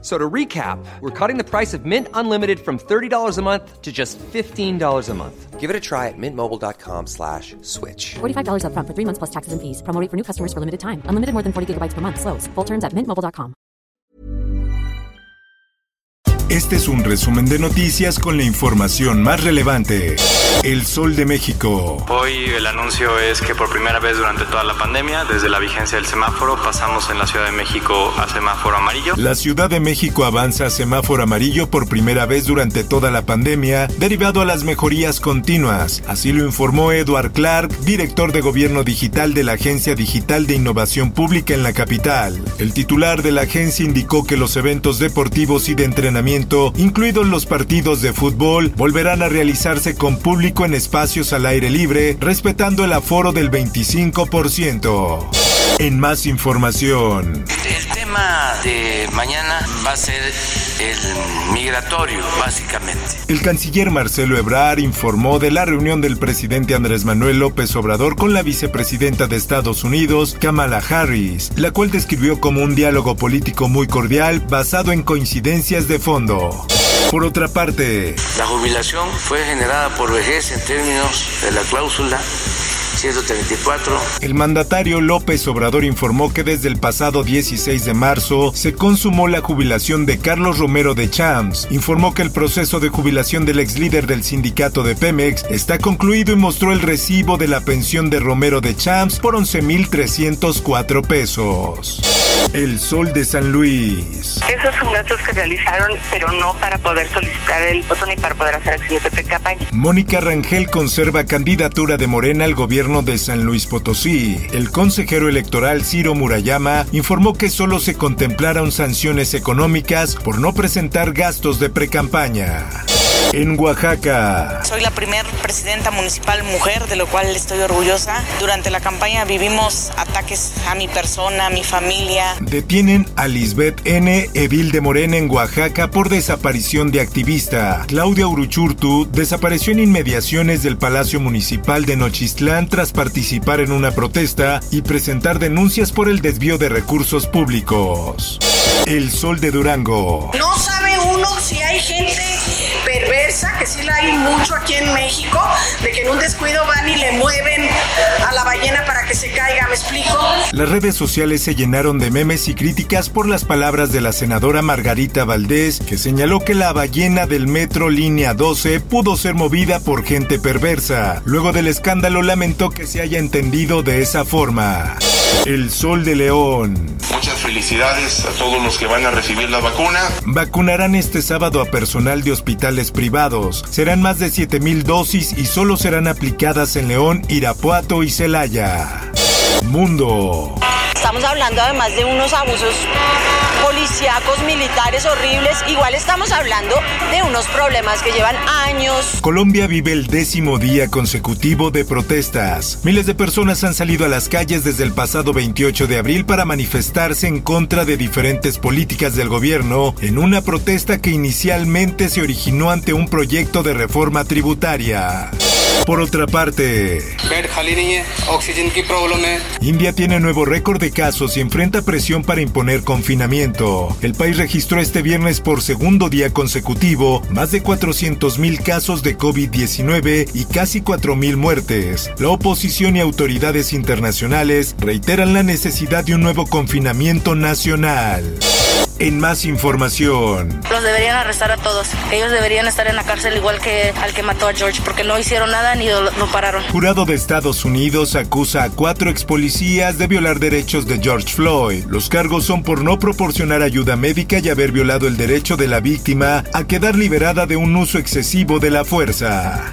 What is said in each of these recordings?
So to recap, we're cutting the price of Mint Unlimited from $30 a month to just $15 a month. Give it a try at mintmobile.com slash switch. $45 up front for three months plus taxes and fees. Promo rate for new customers for limited time. Unlimited more than 40 gigabytes per month. Slows. Full terms at mintmobile.com. Este es un resumen de noticias con la información más relevante. El Sol de México. Hoy el anuncio es que por primera vez durante toda la pandemia, desde la vigencia del semáforo, pasamos en la Ciudad de México a semáforo amarillo. La Ciudad de México avanza a semáforo amarillo por primera vez durante toda la pandemia, derivado a las mejorías continuas. Así lo informó Edward Clark, director de Gobierno Digital de la Agencia Digital de Innovación Pública en la capital. El titular de la agencia indicó que los eventos deportivos y de entrenamiento incluidos los partidos de fútbol, volverán a realizarse con público en espacios al aire libre, respetando el aforo del 25%. En más información. El tema de mañana va a ser el migratorio, básicamente. El canciller Marcelo Ebrard informó de la reunión del presidente Andrés Manuel López Obrador con la vicepresidenta de Estados Unidos, Kamala Harris, la cual describió como un diálogo político muy cordial basado en coincidencias de fondo. Por otra parte, la jubilación fue generada por vejez en términos de la cláusula 134. El mandatario López Obrador informó que desde el pasado 16 de marzo se consumó la jubilación de Carlos Romero de Champs. Informó que el proceso de jubilación del ex líder del sindicato de Pemex está concluido y mostró el recibo de la pensión de Romero de Champs por 11.304 pesos. El Sol de San Luis. Esos son gastos que realizaron, pero no para poder solicitar el voto ni para poder hacer acciones de campaña. Mónica Rangel conserva candidatura de Morena al gobierno de San Luis Potosí. El consejero electoral Ciro Murayama informó que solo se contemplaron sanciones económicas por no presentar gastos de precampaña. En Oaxaca. Soy la primer presidenta municipal mujer, de lo cual estoy orgullosa. Durante la campaña vivimos ataques a mi persona, a mi familia. Detienen a Lisbeth N., Evil de Morena en Oaxaca por desaparición de activista. Claudia Uruchurtu desapareció en inmediaciones del Palacio Municipal de Nochistlán tras participar en una protesta y presentar denuncias por el desvío de recursos públicos. El Sol de Durango. No sabe uno si que sí la hay mucho aquí en México, que en un descuido van y le mueven a la ballena para que se caiga, ¿me explico? Las redes sociales se llenaron de memes y críticas por las palabras de la senadora Margarita Valdés, que señaló que la ballena del metro línea 12 pudo ser movida por gente perversa. Luego del escándalo lamentó que se haya entendido de esa forma. El Sol de León. Muchas felicidades a todos los que van a recibir la vacuna. Vacunarán este sábado a personal de hospitales privados. Serán más de 7.000 dosis y solo serán aplicadas en León, Irapuato y Celaya. Mundo. Estamos hablando además de unos abusos policíacos, militares horribles. Igual estamos hablando de unos problemas que llevan años. Colombia vive el décimo día consecutivo de protestas. Miles de personas han salido a las calles desde el pasado 28 de abril para manifestarse en contra de diferentes políticas del gobierno en una protesta que inicialmente se originó ante un proyecto de reforma tributaria. Por otra parte, India tiene nuevo récord de casos y enfrenta presión para imponer confinamiento. El país registró este viernes por segundo día consecutivo más de 400.000 casos de COVID-19 y casi 4.000 muertes. La oposición y autoridades internacionales reiteran la necesidad de un nuevo confinamiento nacional. En más información. Los deberían arrestar a todos. Ellos deberían estar en la cárcel igual que al que mató a George porque no hicieron nada ni lo, lo pararon. Jurado de Estados Unidos acusa a cuatro ex policías de violar derechos de George Floyd. Los cargos son por no proporcionar ayuda médica y haber violado el derecho de la víctima a quedar liberada de un uso excesivo de la fuerza.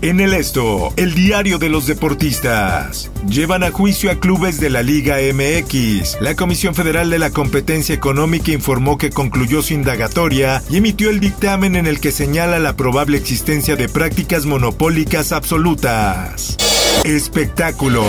En el esto, el diario de los deportistas. Llevan a juicio a clubes de la Liga MX. La Comisión Federal de la Competencia Económica informó que concluyó su indagatoria y emitió el dictamen en el que señala la probable existencia de prácticas monopólicas absolutas. Espectáculo.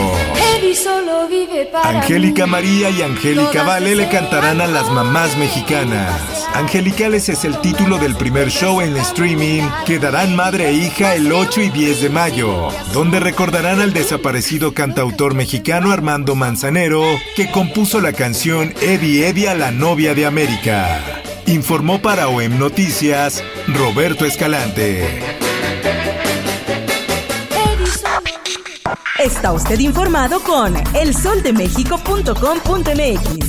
Eddie solo vive para Angélica mí. María y Angélica Vale le cantarán a las mamás mexicanas. Angelicales es el título del primer show en streaming que darán madre e hija el 8 y 10 de mayo, donde recordarán al desaparecido cantautor mexicano Armando Manzanero, que compuso la canción Eddie Eddie a la novia de América. Informó para OEM Noticias Roberto Escalante. Está usted informado con elsoldemexico.com.mx.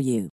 for you.